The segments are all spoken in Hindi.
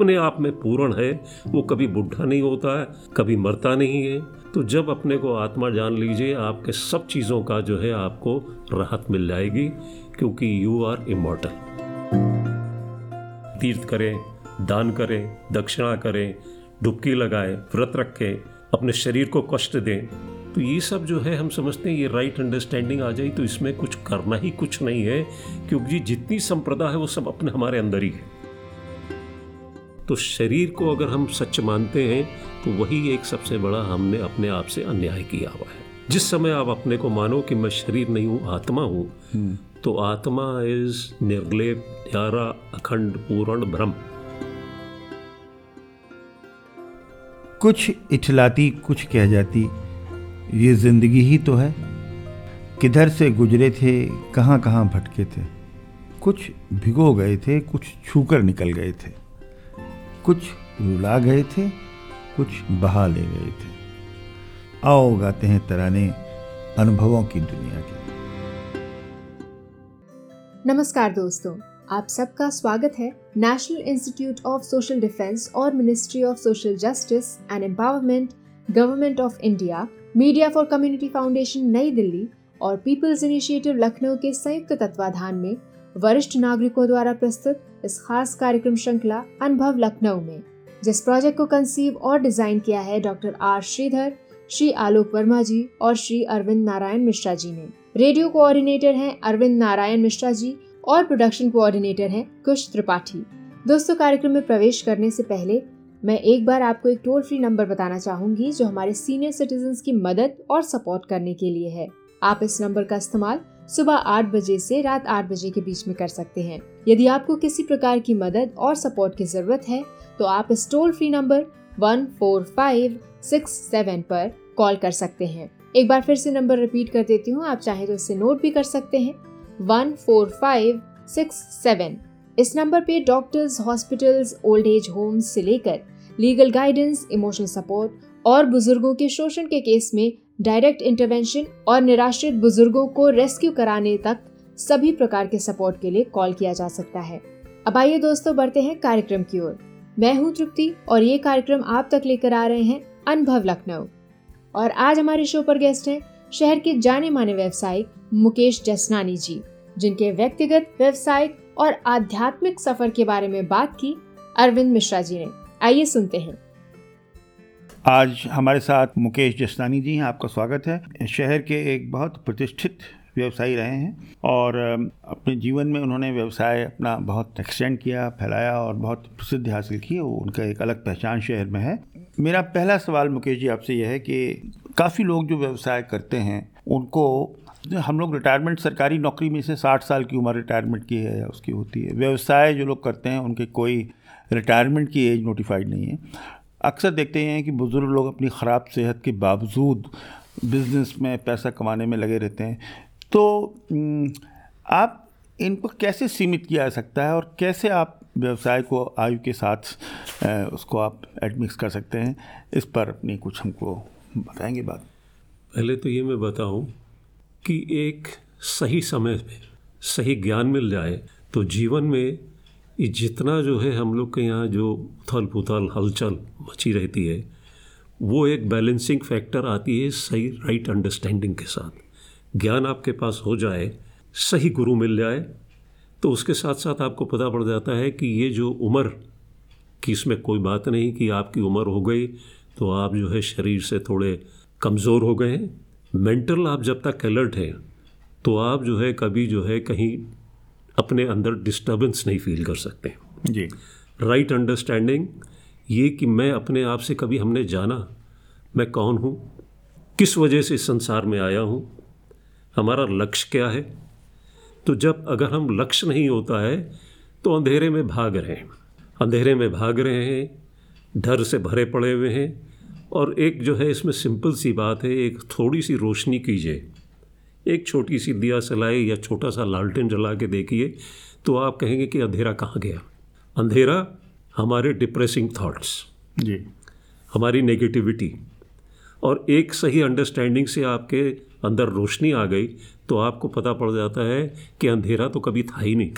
अपने आप में पूर्ण है, वो कभी बुढ़ा नहीं होता है, कभी मरता नहीं है। तो जब अपने को आत्मा जान लीजिए, आपके सब चीज़ों का जो है आपको राहत मिल जाएगी, क्योंकि यू आर इमोर्टल तीर्थ करें, दान करें, दक्षिणा करें, डुबकी लगाएँ, व्रत रखें, अपने शरीर को कष्ट दें तो ये सब जो है हम समझते हैं, ये राइट अंडरस्टैंडिंग आ जाए तो इसमें कुछ करना ही कुछ नहीं है, क्योंकि जितनी संप्रदा है, वो सब अपने हमारे अंदर ही है। तो शरीर को अगर हम सच मानते हैं तो वही एक सबसे बड़ा हमने अपने आप से अन्याय किया हुआ है। जिस समय आप अपने को मानो कि मैं शरीर नहीं हूँ आत्मा हूँ हम्म। तो आत्मा इज़ निर्लेप न्यारा अखंड पूर्ण ब्रह्म। कुछ इठलाती कुछ कह जाती ये ज़िंदगी ही तो है। किधर से गुजरे थे कहाँ कहाँ भटके थे। कुछ भिगो गए थे कुछ छूकर निकल गए थे। कुछ रुला गए थे, कुछ बहा ले गए थे। आओ गाते हैं तराने अनुभवों की दुनिया की। नमस्कार दोस्तों, आप सबका स्वागत है national institute of social defence और ministry of social justice and empowerment government of India media for community foundation New Delhi और पीपल्स इनिशिएटिव लखनऊ के संयुक्त तत्वाधान में वरिष्ठ नागरिकों द्वारा प्रस्तुत इस खास कार्यक्रम श्रृंखला अनुभव लखनऊ में, जिस प्रोजेक्ट को कंसीव और डिज़ाइन किया है डॉक्टर आर श्रीधर, श्री आलोक वर्मा जी और श्री अरविंद नारायण मिश्रा जी ने। रेडियो कोऑर्डिनेटर हैं अरविंद नारायण मिश्रा जी और प्रोडक्शन कोऑर्डिनेटर हैं कुश त्रिपाठी। दोस्तों, कार्यक्रम में प्रवेश करने से पहले मैं एक बार आपको एक टोल फ्री नंबर बताना चाहूँगी, जो हमारे सीनियर सिटीजन की मदद और सपोर्ट करने के लिए है। आप इस नंबर का इस्तेमाल सुबह आठ बजे से रात आठ बजे के बीच में कर सकते हैं। यदि आपको किसी प्रकार की मदद और सपोर्ट की ज़रूरत है तो आप इस toll free number one four five six seven पर कॉल कर सकते हैं। एक बार फिर से नंबर रिपीट कर देती हूँ, आप चाहे तो इसे नोट भी कर सकते हैं। One four five six seven. इस नंबर पे doctors, hospitals, old age homes से लेकर लीगल गाइडेंस, इमोशनल सपोर्ट और बुज़ुर्गों के शोषण के केस में डायरेक्ट इंटरवेंशन और निराश्रित बुज़ुर्गों को रेस्क्यू कराने तक सभी प्रकार के सपोर्ट के लिए कॉल किया जा सकता है। अब आइए दोस्तों बढ़ते हैं कार्यक्रम की ओर। मैं हूँ तृप्ति और ये कार्यक्रम आप तक लेकर आ रहे हैं अनुभव लखनऊ। और आज हमारे शो पर गेस्ट हैं शहर के जाने माने व्यवसायिक मुकेश जसनानी जी, जिनके व्यक्तिगत, व्यवसायिक और आध्यात्मिक सफ़र के बारे में बात की अरविंद मिश्रा जी ने। आइए सुनते हैं। आज हमारे साथ मुकेश जसनानी जी हैं, आपका स्वागत है। शहर के एक बहुत प्रतिष्ठित व्यवसायी रहे हैं और अपने जीवन में उन्होंने व्यवसाय अपना बहुत एक्सटेंड किया, फैलाया और बहुत प्रसिद्धि हासिल की उनका एक अलग पहचान शहर में है। मेरा पहला सवाल मुकेश जी आपसे यह है कि काफ़ी लोग जो व्यवसाय करते हैं, उनको, हम लोग रिटायरमेंट सरकारी नौकरी में से साठ साल की उम्र रिटायरमेंट की है या उसकी होती है। व्यवसाय जो लोग करते हैं, उनके कोई रिटायरमेंट की एज नोटिफाइड नहीं है। अक्सर देखते हैं कि बुज़ुर्ग लोग अपनी ख़राब सेहत के बावजूद बिज़नेस में, पैसा कमाने में लगे रहते हैं। तो आप इनको कैसे सीमित किया जा सकता है और कैसे आप व्यवसाय को, आयु के साथ उसको आप एडमिक्स कर सकते हैं? इस पर अपनी कुछ हमको बताएँगे बात। पहले तो ये मैं बताऊँ कि एक सही समय में सही ज्ञान मिल जाए तो जीवन में ये जितना जो है हम लोग के यहाँ जो उथल पुथल हलचल मची रहती है, वो एक बैलेंसिंग फैक्टर आती है सही राइट अंडरस्टैंडिंग के साथ। ज्ञान आपके पास हो जाए, सही गुरु मिल जाए तो उसके साथ साथ आपको पता पड़ जाता है कि ये जो उम्र, की इसमें कोई बात नहीं कि आपकी उम्र हो गई तो आप जो है शरीर से थोड़े कमज़ोर हो गए हैं। मेंटल आप जब तक अलर्ट हैं तो आप जो है कभी जो है कहीं अपने अंदर डिस्टर्बेंस नहीं फील कर सकते। जी। राइट अंडरस्टैंडिंग ये कि मैं अपने आप से कभी हमने जाना मैं कौन हूँ किस वजह से इस संसार में आया हूँ हमारा लक्ष्य क्या है? तो जब अगर हम लक्ष्य नहीं होता है तो अंधेरे में भाग रहे हैं। अंधेरे में भाग रहे हैं डर से भरे पड़े हुए हैं और एक जो है इसमें सिंपल सी बात है एक थोड़ी सी रोशनी कीजिए। एक छोटी सी दिया सलाई या छोटा सा लालटेन जला के देखिए तो आप कहेंगे कि अंधेरा कहाँ गया? अंधेरा हमारे डिप्रेसिंग थॉट्स जी। हमारी नेगेटिविटी और एक सही अंडरस्टैंडिंग से आपके अंदर रोशनी आ गई तो आपको पता पड़ जाता है कि अंधेरा तो कभी था ही नहीं।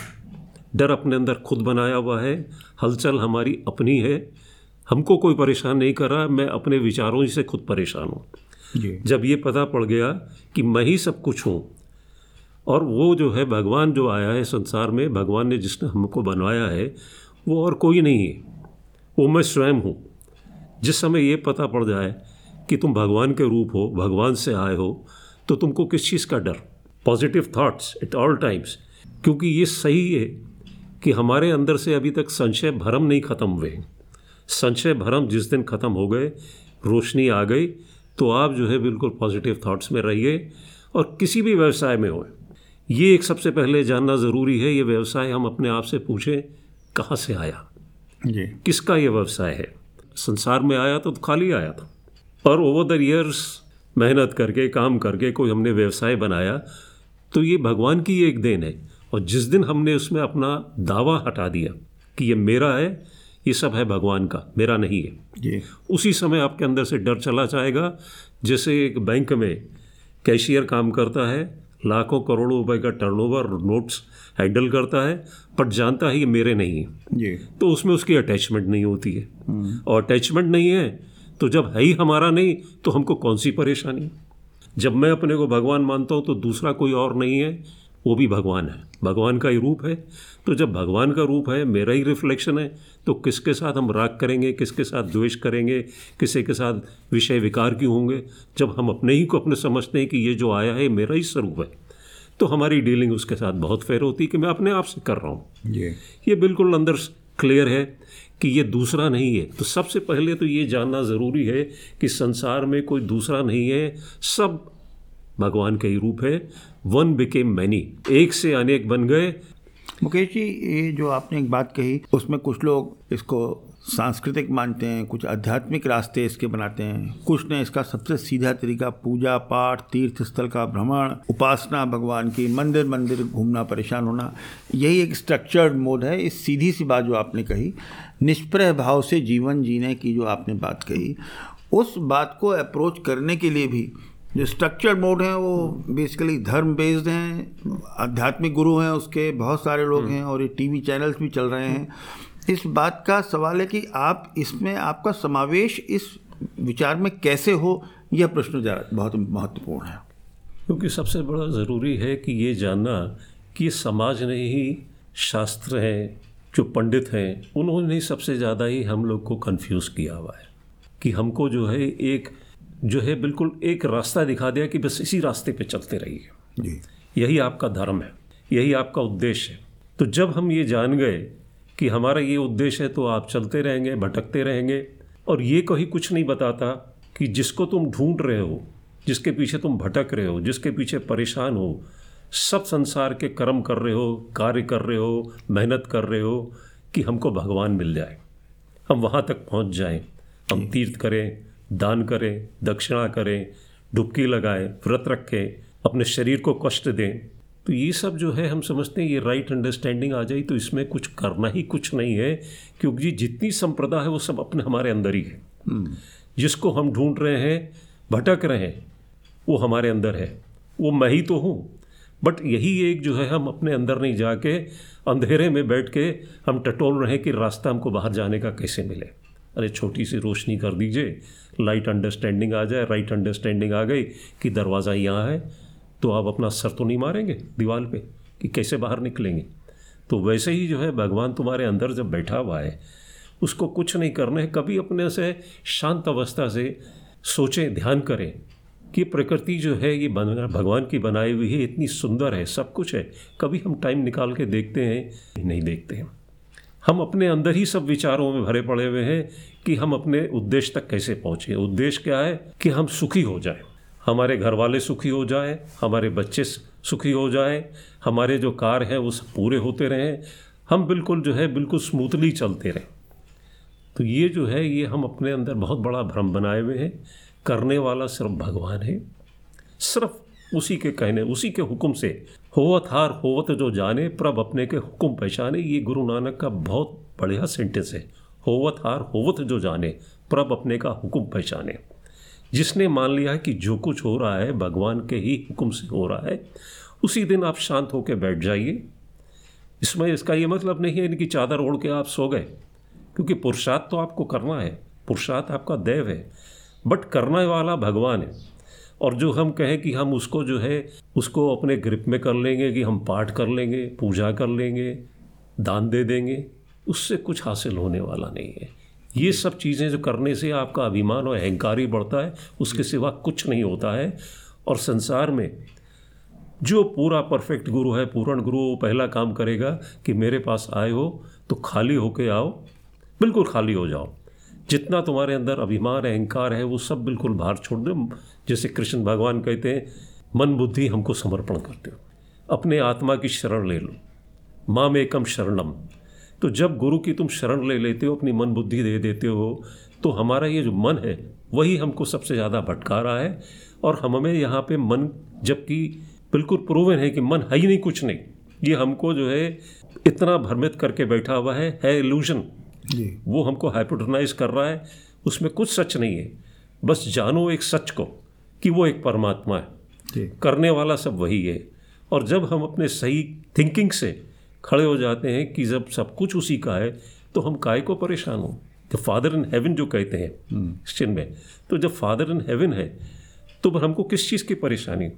डर अपने अंदर खुद बनाया हुआ है हलचल हमारी अपनी है। हमको कोई परेशान नहीं कर रहा मैं अपने विचारों से खुद परेशान हूँ। जब ये पता पड़ गया कि मैं ही सब कुछ हूँ और वो जो है भगवान जो आया है संसार में, भगवान ने जिसने हमको बनवाया है, वो और कोई नहीं है। वो मैं स्वयं हूँ। जिस समय ये पता पड़ जाए कि तुम भगवान के रूप हो, भगवान से आए हो तो तुमको किस चीज़ का डर? Positive thoughts at all times क्योंकि ये सही है कि हमारे अंदर से अभी तक संशय भरम नहीं खत्म हुए। संशय भरम जिस दिन खत्म हो गए, रोशनी आ गई तो आप जो है बिल्कुल पॉजिटिव थॉट्स में रहिए और किसी भी व्यवसाय में हो ये एक सबसे पहले जानना ज़रूरी है ये व्यवसाय हम अपने आप से पूछें कहाँ से आया? जी। किसका ये व्यवसाय है? संसार में आया तो खाली आया था। और ओवर द ईयर्स मेहनत करके काम करके कोई हमने व्यवसाय बनाया तो ये भगवान की एक देन है। और जिस दिन हमने उसमें अपना दावा हटा दिया कि ये मेरा है ये सब है भगवान का मेरा नहीं है। जी। उसी समय आपके अंदर से डर चला जाएगा जैसे एक बैंक में कैशियर काम करता है लाखों करोड़ों रुपए का टर्नओवर नोट्स हैंडल करता है पर जानता है ये मेरे नहीं है। जी। तो उसमें उसकी अटैचमेंट नहीं होती है। और अटैचमेंट नहीं है तो जब है ही हमारा नहीं तो हमको कौन सी परेशानी? जब मैं अपने को भगवान मानता हूँ तो दूसरा कोई और नहीं है। वो भी भगवान है। भगवान का ही रूप है। तो जब भगवान का रूप है मेरा ही रिफ्लेक्शन है तो किसके साथ हम राग करेंगे किसके साथ द्वेष करेंगे किसी के साथ विषय विकार क्यों होंगे? जब हम अपने ही को अपने समझते हैं कि ये जो आया है मेरा ही स्वरूप है तो हमारी डीलिंग उसके साथ बहुत फेयर होती है कि मैं अपने आप से कर रहा हूँ। जी। ये बिल्कुल अंदर क्लियर है कि ये दूसरा नहीं है। तो सबसे पहले तो ये जानना ज़रूरी है कि संसार में कोई दूसरा नहीं है। सब भगवान का ही रूप है। वन बिकेम मैनी एक से अनेक बन गए। मुकेश जी, ये जो आपने एक बात कही, उसमें कुछ लोग इसको सांस्कृतिक मानते हैं, कुछ आध्यात्मिक रास्ते इसके बनाते हैं। कुछ ने इसका सबसे सीधा तरीका पूजा पाठ, तीर्थ स्थल का भ्रमण, उपासना, भगवान की मंदिर मंदिर घूमना, परेशान होना। यही एक स्ट्रक्चर्ड मोड है। इस सीधी सी बात जो आपने कही, निष्प्रह भाव से जीवन जीने की जो आपने बात कही, उस बात को अप्रोच करने के लिए भी जो स्ट्रक्चर मोड हैं वो बेसिकली धर्म बेस्ड हैं आध्यात्मिक गुरु हैं उसके बहुत सारे लोग हैं और ये टीवी चैनल्स भी चल रहे हैं। इस बात का सवाल है कि आप इसमें आपका समावेश इस विचार में कैसे हो यह प्रश्न बहुत महत्वपूर्ण है। क्योंकि सबसे बड़ा ज़रूरी है कि ये जानना कि समाज ने ही शास्त्र हैं जो पंडित हैं उन्होंने सबसे ज़्यादा ही हम लोग को कंफ्यूज किया हुआ है। कि हमको जो है एक जो है बिल्कुल एक रास्ता दिखा दिया कि बस इसी रास्ते पे चलते रहिए। जी। यही आपका धर्म है यही आपका उद्देश्य है। तो जब हम ये जान गए कि हमारा ये उद्देश्य है तो आप चलते रहेंगे भटकते रहेंगे। और ये कहीं कुछ नहीं बताता कि जिसको तुम ढूंढ रहे हो जिसके पीछे तुम भटक रहे हो जिसके पीछे परेशान हो सब संसार के कर्म कर रहे हो कार्य कर रहे हो मेहनत कर रहे हो कि हमको भगवान मिल जाए। हम वहाँ तक पहुँच जाएँ हम तीर्थ करें दान करें दक्षिणा करें डुबकी लगाएँ व्रत रखें अपने शरीर को कष्ट दें। तो ये सब जो है हम समझते हैं ये राइट अंडरस्टैंडिंग आ जाए तो इसमें कुछ करना ही कुछ नहीं है क्योंकि जितनी संप्रदा है वो सब अपने हमारे अंदर ही है। जिसको हम ढूंढ रहे हैं भटक रहे हैं वो हमारे अंदर है। वो मैं ही तो हूँ। बट यही एक जो है हम अपने अंदर नहीं जाके अंधेरे में बैठ के हम टटोल रहे हैं कि रास्ता हमको बाहर जाने का कैसे मिले। अरे छोटी सी रोशनी कर दीजिए। लाइट अंडरस्टैंडिंग आ जाए राइट अंडरस्टैंडिंग आ गई कि दरवाज़ा यहाँ है तो आप अपना सर तो नहीं मारेंगे दीवार पे कि कैसे बाहर निकलेंगे? तो वैसे ही जो है भगवान तुम्हारे अंदर जब बैठा हुआ है, उसको कुछ नहीं करना है, कभी अपने से शांत अवस्था से सोचें, ध्यान करें कि प्रकृति जो है ये भगवान की बनाई हुई है, इतनी सुंदर है, सब कुछ है। कभी हम टाइम निकाल के देखते हैं, नहीं देखते हैं। हम अपने अंदर ही सब विचारों में भरे पड़े हुए हैं कि हम अपने उद्देश्य तक कैसे पहुँचे। उद्देश्य क्या है? कि हम सुखी हो जाएँ। हमारे घर वाले सुखी हो जाएँ, हमारे बच्चे सुखी हो जाए, हमारे जो कार्य हैं वो सब पूरे होते रहें। हम बिल्कुल जो है, बिल्कुल स्मूथली चलते रहें। तो ये जो है, ये हम अपने अंदर बहुत बड़ा भ्रम बनाए हुए हैं। करने वाला सिर्फ़ भगवान है। सिर्फ़ उसी के कहने, उसी के हुक्म से, होवत हार, होवत जो जाने, प्रभ अपने के हुक्म पहचाने, ये गुरु नानक का बहुत बढ़िया सेंटेंस है। होवत हार, होवत जो जाने, प्रभ अपने का हुक्म पहचाने। जिसने मान लिया है कि जो कुछ हो रहा है, भगवान के ही हुक्म से हो रहा है, उसी दिन आप शांत होकर बैठ जाइए। इसमें इसका ये मतलब नहीं है इनकी चादर ओढ़ के आप सो गए, क्योंकि पुरुषार्थ तो आपको करना है, पुरुषार्थ आपका देव है बट करने वाला भगवान है। और जो हम कहें कि हम उसको जो है, उसको अपने ग्रिप में कर लेंगे कि हम पाठ कर लेंगे, पूजा कर लेंगे, दान दे देंगे, उससे कुछ हासिल होने वाला नहीं है। ये सब चीज़ें जो करने से आपका अभिमान और अहंकार ही बढ़ता है, उसके सिवा कुछ नहीं होता है। और संसार में जो पूरा परफेक्ट गुरु है, पूर्ण गुरु, वो पहला काम करेगा कि मेरे पास आए हो तो खाली होके आओ, बिल्कुल खाली हो जाओ। जितना तुम्हारे अंदर अभिमान, अहंकार है, वो सब बिल्कुल बाहर छोड़ दो। जैसे कृष्ण भगवान कहते हैं, मन बुद्धि हमको समर्पण करते हो। अपने आत्मा की शरण ले लो। माम एकम शरणम तो जब गुरु की तुम शरण ले लेते हो, अपनी मन बुद्धि दे देते हो तो हमारा ये जो मन है, वही हमको सबसे ज़्यादा भटका रहा है। और हमें यहाँ पे मन, जबकि बिल्कुल प्रूवन है कि मन है ही नहीं कुछ नहीं, ये हमको जो है इतना भ्रमित करके बैठा हुआ है। है इल्यूजन जी। वो हमको हाइपोटनाइज कर रहा है उसमें कुछ सच नहीं है। बस जानो एक सच को कि वो एक परमात्मा है। करने वाला सब वही है। और जब हम अपने सही थिंकिंग से खड़े हो जाते हैं कि जब सब कुछ उसी का है तो हम काय को परेशान हो? जब फादर इन हेवन जो कहते हैं क्रिश्चियन में। तो जब फादर इन हेवन है तो हमको किस चीज़ की परेशानी?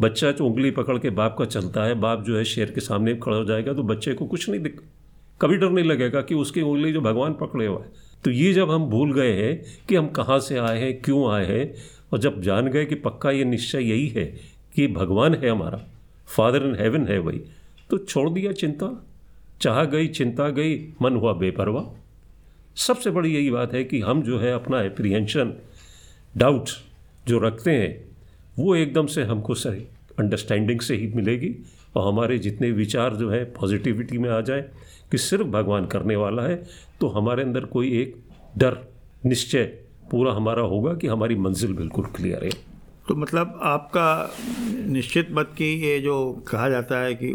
बच्चा जो उंगली पकड़ के बाप का चलता है बाप जो है शेर के सामने खड़ा हो जाएगा तो बच्चे को कुछ नहीं दिख कभी डर नहीं लगेगा कि उसकी उंगली जो भगवान पकड़े हुआ है। तो ये जब हम भूल गए हैं कि हम कहाँ से आए हैं, क्यों आए हैं, और जब जान गए कि पक्का ये निश्चय यही है कि भगवान है हमारा फादर इन हेवन है वही तो छोड़ दिया चिंता, चाह गई, चिंता गई, मन हुआ बेपरवाह। सबसे बड़ी यही बात है कि हम जो है अपना एप्रीहेंशन डाउट जो रखते हैं, वो एकदम से हमको सही अंडरस्टैंडिंग से ही मिलेगी, और हमारे जितने विचार जो है पॉजिटिविटी में आ जाए कि सिर्फ़ भगवान करने वाला है तो हमारे अंदर कोई एक डर, निश्चय पूरा हमारा होगा कि हमारी मंजिल बिल्कुल क्लियर है। तो मतलब आपका निश्चित मत कि ये जो कहा जाता है कि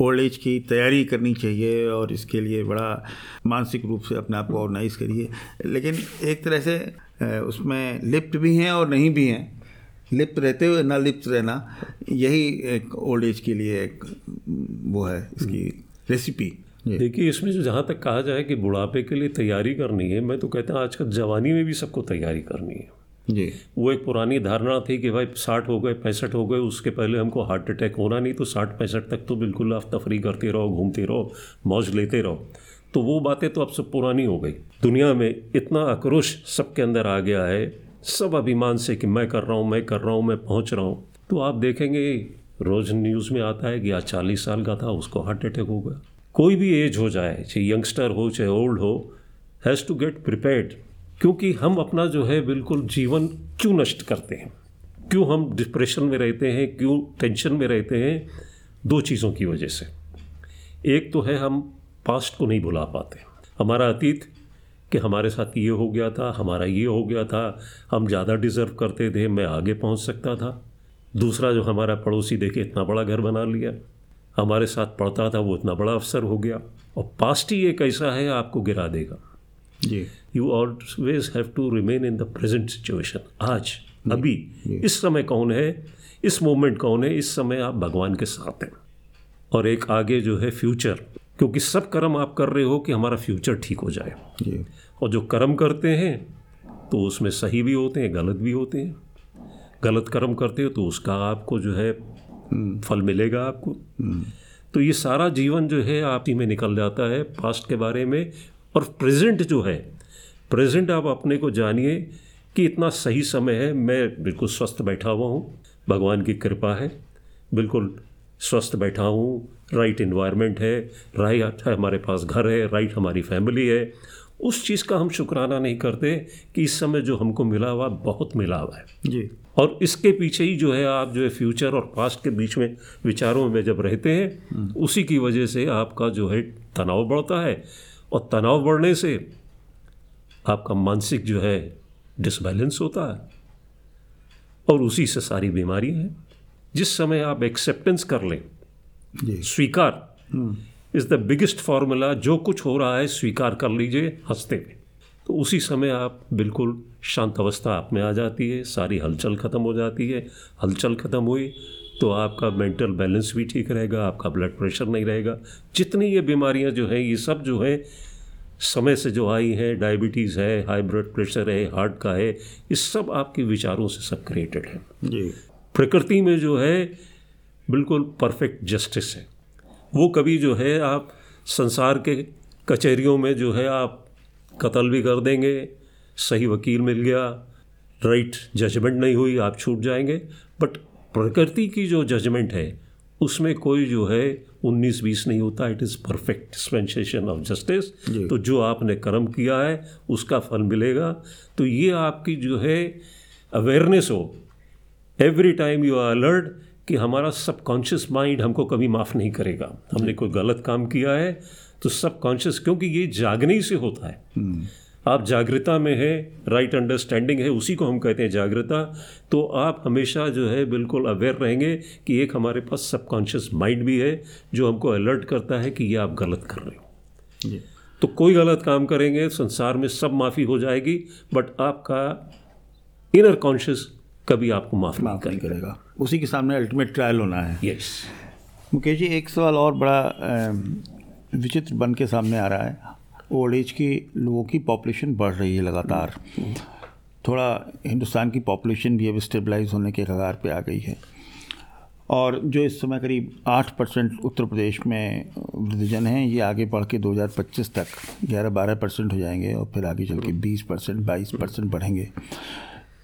ओल्ड एज की तैयारी करनी चाहिए और इसके लिए बड़ा मानसिक रूप से अपने आप को ऑर्गेनाइज करिए। लेकिन एक तरह से उसमें लिप्त भी हैं और नहीं भी हैं। लिप्त रहते हुए ना लिप्त रहना, यही एक ओल्ड एज के लिए एक वो है, इसकी रेसिपी देखिए इसमें जो जहाँ तक कहा जाए कि बुढ़ापे के लिए तैयारी करनी है मैं तो कहता हूँ आजकल जवानी में भी सबको तैयारी करनी है। जी। वो एक पुरानी धारणा थी कि भाई साठ हो गए पैंसठ हो गए उसके पहले हमको हार्ट अटैक होना नहीं तो साठ पैंसठ तक तो बिल्कुल आप तफरी करते रहो घूमते रहो मौज लेते रहो। तो वो बातें तो अब सब पुरानी हो गई। दुनिया में इतना आक्रोश सबके अंदर आ गया है सब अभिमान से कि मैं कर रहा हूँ मैं कर रहा हूँ मैं पहुँच रहा हूँ। तो आप देखेंगे रोज न्यूज़ में आता है कि आज चालीस साल का था उसको हार्ट अटैक हो गया। कोई भी एज हो जाए, चाहे यंगस्टर हो, चाहे ओल्ड हो हैज़ टू गेट प्रिपेयर्ड क्योंकि हम अपना जो है बिल्कुल जीवन क्यों नष्ट करते हैं? क्यों हम डिप्रेशन में रहते हैं? क्यों टेंशन में रहते हैं? दो चीज़ों की वजह से। एक तो है हम पास्ट को नहीं भुला पाते। हमारा अतीत कि हमारे साथ ये हो गया था, हमारा ये हो गया था, हम ज़्यादा डिज़र्व करते थे, मैं आगे पहुँच सकता था। दूसरा जो हमारा पड़ोसी देखे, इतना बड़ा घर बना लिया। हमारे साथ पढ़ता था वो इतना बड़ा अफसर हो गया। और पास्ट ही एक ऐसा है आपको गिरा देगा। जी। You always have to remain in the present situation आज अभी इस समय कौन है? इस मोमेंट कौन है? इस समय आप भगवान के साथ हैं। और एक आगे जो है फ्यूचर क्योंकि सब कर्म आप कर रहे हो कि हमारा फ्यूचर ठीक हो जाए। जी। और जो कर्म करते हैं तो उसमें सही भी होते हैं गलत भी होते हैं। गलत कर्म करते हो तो उसका आपको जो है फल मिलेगा आपको। तो ये सारा जीवन जो है आप ही में निकल जाता है पास्ट के बारे में। और प्रेजेंट जो है प्रेजेंट आप अपने को जानिए कि इतना सही समय है। मैं बिल्कुल स्वस्थ बैठा हुआ हूँ, भगवान की कृपा है। बिल्कुल स्वस्थ बैठा हूँ राइट इन्वायरमेंट है राइट हमारे पास घर है राइट हमारी फैमिली है। उस चीज़ का हम शुक्राना नहीं करते कि इस समय जो हमको मिला हुआ बहुत मिला हुआ है। जी। और इसके पीछे ही जो है आप जो है फ्यूचर और पास्ट के बीच में विचारों में जब रहते हैं उसी की वजह से आपका जो है तनाव बढ़ता है और तनाव बढ़ने से आपका मानसिक जो है डिसबैलेंस होता है। और उसी से सारी बीमारियाँ हैं। जिस समय आप एक्सेप्टेंस कर लें स्वीकार इज़ द बिगेस्ट फार्मूला जो कुछ हो रहा है स्वीकार कर लीजिए हँसते में तो उसी समय आप बिल्कुल शांत अवस्था आप में आ जाती है सारी हलचल ख़त्म हो जाती है। हलचल ख़त्म हुई तो आपका मेंटल बैलेंस भी ठीक रहेगा आपका ब्लड प्रेशर नहीं रहेगा। जितनी ये बीमारियाँ जो हैं ये सब जो है समय से जो आई हैं डायबिटीज़ है हाई ब्लड प्रेशर है हार्ट का है ये सब आपके विचारों से सब क्रिएटेड है। जी। प्रकृति में जो है बिल्कुल परफेक्ट जस्टिस है। वो कभी जो है आप संसार के कचहरियों में जो है आप कत्ल भी कर देंगे सही वकील मिल गया राइट जजमेंट नहीं हुई आप छूट जाएँगे। बट प्रकृति की जो जजमेंट है उसमें कोई जो है उन्नीस बीस नहीं होता it is perfect dispensation of justice तो जो आपने कर्म किया है उसका फल मिलेगा। तो ये आपकी जो है अवेयरनेस हो। Every time you are alert कि हमारा सबकॉन्शियस माइंड हमको कभी माफ़ नहीं करेगा। हमने कोई गलत काम किया है तो सबकॉन्शियस क्योंकि ये जागने ही से होता है। हम्म। आप जागृता में है राइट अंडरस्टैंडिंग है उसी को हम कहते हैं जागृता। तो आप हमेशा जो है बिल्कुल अवेयर रहेंगे कि एक हमारे पास सबकॉन्शियस माइंड भी है जो हमको अलर्ट करता है कि ये आप गलत कर रहे हो। तो कोई गलत काम करेंगे संसार में सब माफ़ी हो जाएगी बट आपका इनर कॉन्शियस कभी आपको माफ़ नहीं करेगा। उसी के सामने अल्टीमेट ट्रायल होना है। यस मुकेश जी एक सवाल और बड़ा विचित्र बन के सामने आ रहा है। ओल्ड एज के लोगों की पॉपुलेशन बढ़ रही है लगातार। थोड़ा हिंदुस्तान की पॉपुलेशन भी अब स्टेबलाइज होने के कगार पे आ गई है। और जो इस समय करीब आठ परसेंट उत्तर प्रदेश में वृद्धजन हैं ये आगे बढ़ के 2025 तक ग्यारह बारह परसेंट हो जाएँगे और फिर आगे चल के बीस परसेंट बाईस परसेंट बढ़ेंगे।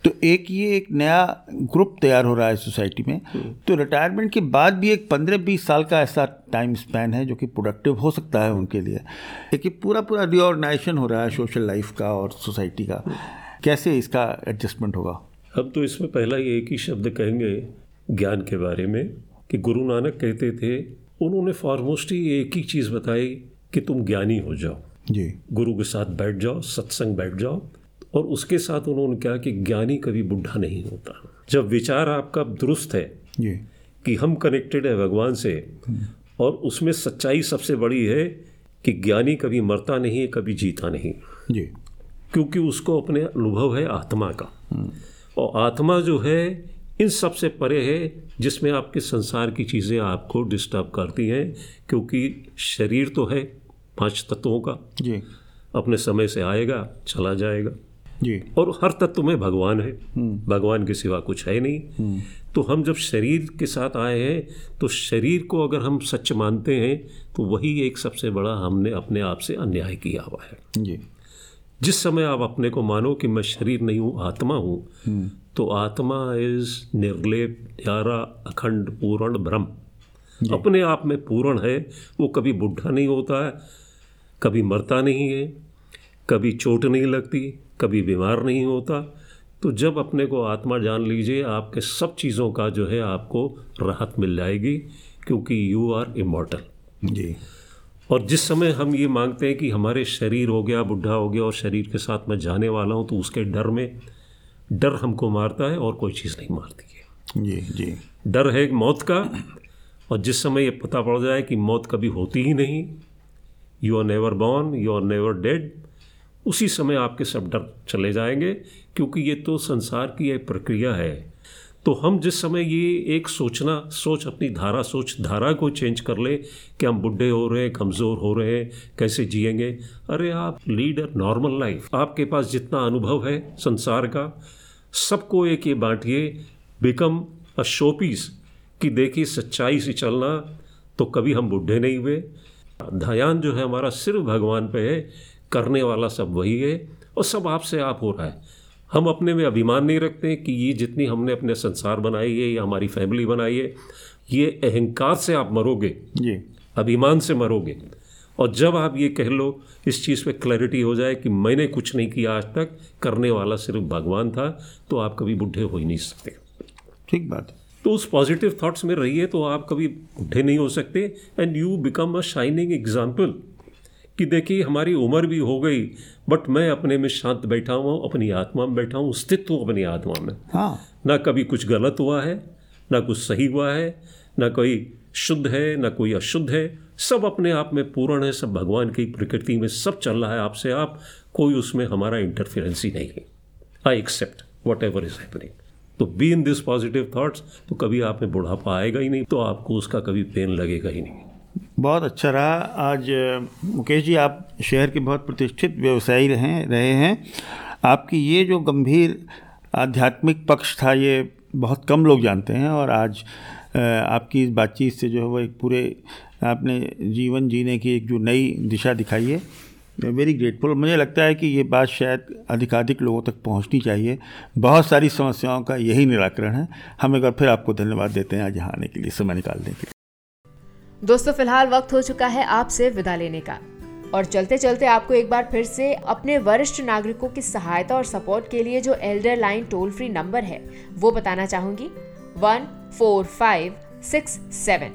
तो एक ये एक नया ग्रुप तैयार हो रहा है सोसाइटी में। तो रिटायरमेंट के बाद भी एक पंद्रह बीस साल का ऐसा टाइम स्पैन है जो कि प्रोडक्टिव हो सकता है उनके लिए। लेकिन पूरा पूरा रिओर्गनाइजेशन हो रहा है सोशल लाइफ का और सोसाइटी का। कैसे इसका एडजस्टमेंट होगा? हम तो इसमें पहला ही एक ही शब्द कहेंगे ज्ञान के बारे में कि गुरु नानक कहते थे उन्होंने फॉरमोस्ट ही एक ही चीज़ बताई कि तुम ज्ञानी हो जाओ। जी। गुरु के साथ बैठ जाओ सत्संग बैठ जाओ और उसके साथ उन्होंने कहा कि ज्ञानी कभी बुढ़ा नहीं होता। जब विचार आपका दुरुस्त है कि हम कनेक्टेड है भगवान से और उसमें सच्चाई सबसे बड़ी है कि ज्ञानी कभी मरता नहीं है कभी जीता नहीं। जी। क्योंकि उसको अपने अनुभव है आत्मा का। और आत्मा जो है इन सबसे परे है जिसमें आपके संसार की चीज़ें आपको डिस्टर्ब करती हैं क्योंकि शरीर तो है पाँच तत्वों का। जी। अपने समय से आएगा चला जाएगा। जी। और हर तत्व में भगवान है। भगवान के सिवा कुछ है नहीं। तो हम जब शरीर के साथ आए हैं तो शरीर को अगर हम सच मानते हैं तो वही एक सबसे बड़ा हमने अपने आप से अन्याय किया हुआ है। जी। जिस समय आप अपने को मानो कि मैं शरीर नहीं हूँ आत्मा हूँ तो आत्मा इज़ निर्लेप न्यारा अखंड पूर्ण ब्रह्म। अपने आप में पूर्ण है वो कभी बुढ़ा नहीं होता है कभी मरता नहीं है कभी चोट नहीं लगती कभी बीमार नहीं होता तो जब अपने को आत्मा जान लीजिए आपके सब चीज़ों का जो है आपको राहत मिल जाएगी क्योंकि यू आर इमोर्टल जी। और जिस समय हम ये मांगते हैं कि हमारे शरीर हो गया बुढ़ा हो गया और शरीर के साथ मैं जाने वाला हूँ तो उसके डर में डर हमको मारता है और कोई चीज़ नहीं मारती है। जी जी। डर है मौत का और जिस समय ये पता पड़ जाए कि मौत कभी होती ही नहीं you are never born you are never dead उसी समय आपके सब डर चले जाएँगे, क्योंकि ये तो संसार की एक प्रक्रिया है। तो हम जिस समय ये एक सोचना, सोच अपनी धारा, सोच धारा को चेंज कर ले, कि हम बुढ़े हो रहे हैं, कमज़ोर हो रहे हैं, कैसे जिएँगे? अरे आप लीड अ नॉर्मल लाइफ आपके पास जितना अनुभव है संसार का, सबको एक ये बांटिए बिकम अ शो पीस कि देखिए सच्चाई से चलना तो कभी हम बुढ़े नहीं हुए। ध्यान जो है हमारा सिर्फ़ भगवान पे है करने वाला सब वही है और सब आपसे आप हो रहा है। हम अपने में अभिमान नहीं रखते कि ये जितनी हमने अपने संसार बनाई है या हमारी फैमिली बनाई है ये अहंकार से आप मरोगे। जी। अभिमान से मरोगे। और जब आप ये कह लो इस चीज़ पे क्लैरिटी हो जाए कि मैंने कुछ नहीं किया आज तक करने वाला सिर्फ़ भगवान था तो आप कभी बुढ़े हो ही नहीं सकते। ठीक बात है। तो उस पॉजिटिव थॉट्स में रहिए तो आप कभी बुढ़े नहीं हो सकते। And you become a shining example कि देखिए हमारी उम्र भी हो गई बट मैं अपने में शांत बैठा हुआ हूँ अपनी आत्मा में बैठा हूँ स्थित हूँ अपनी आत्मा में। हाँ। ना कभी कुछ गलत हुआ है ना कुछ सही हुआ है ना कोई शुद्ध है ना कोई अशुद्ध है सब अपने आप में पूर्ण है सब भगवान की प्रकृति में सब चल रहा है आपसे आप कोई उसमें हमारा इंटरफेरेंस ही नहीं है। I accept whatever is happening तो be in this positive thoughts तो कभी आप में बुढ़ापा आएगा ही नहीं तो आपको उसका कभी पेन लगेगा ही नहीं। बहुत अच्छा रहा। आज मुकेश जी, आप शहर के बहुत प्रतिष्ठित व्यवसायी रहे रहे हैं। आपकी ये जो गंभीर आध्यात्मिक पक्ष था, ये बहुत कम लोग जानते हैं और आज आपकी इस बातचीत से जो है वो एक पूरे, आपने जीवन जीने की एक जो नई दिशा दिखाई है। वेरी ग्रेटफुल मुझे लगता है कि ये बात शायद अधिकाधिक लोगों तक पहुंचनी चाहिए। बहुत सारी समस्याओं का यही निराकरण है। हम एक बार फिर आपको धन्यवाद देते हैं आज यहाँ आने के लिए। समय निकालने के लिए। दोस्तों, फ़िलहाल वक्त हो चुका है आपसे विदा लेने का। और चलते चलते आपको एक बार फिर से अपने वरिष्ठ नागरिकों की सहायता और सपोर्ट के लिए जो elder line toll free number है, वो बताना चाहूँगी। One, four, five, six, seven.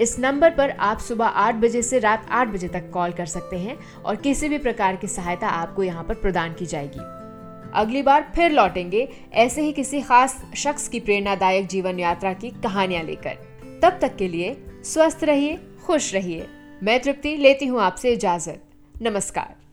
इस नंबर पर आप सुबह आठ बजे से रात आठ बजे तक कॉल कर सकते हैं और किसी भी प्रकार की सहायता आपको यहाँ पर प्रदान की जाएगी। अगली बार फिर लौटेंगे ऐसे ही किसी खास शख्स की प्रेरणादायक जीवन यात्रा की कहानियाँ लेकर। तब तक के लिए स्वस्थ रहिए खुश रहिए। मैं तृप्ति लेती हूँ आपसे इजाज़त। नमस्कार।